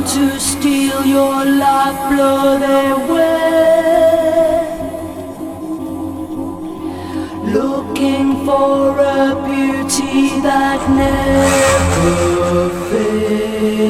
To steal your life, blow their way. Looking for a beauty that never fades.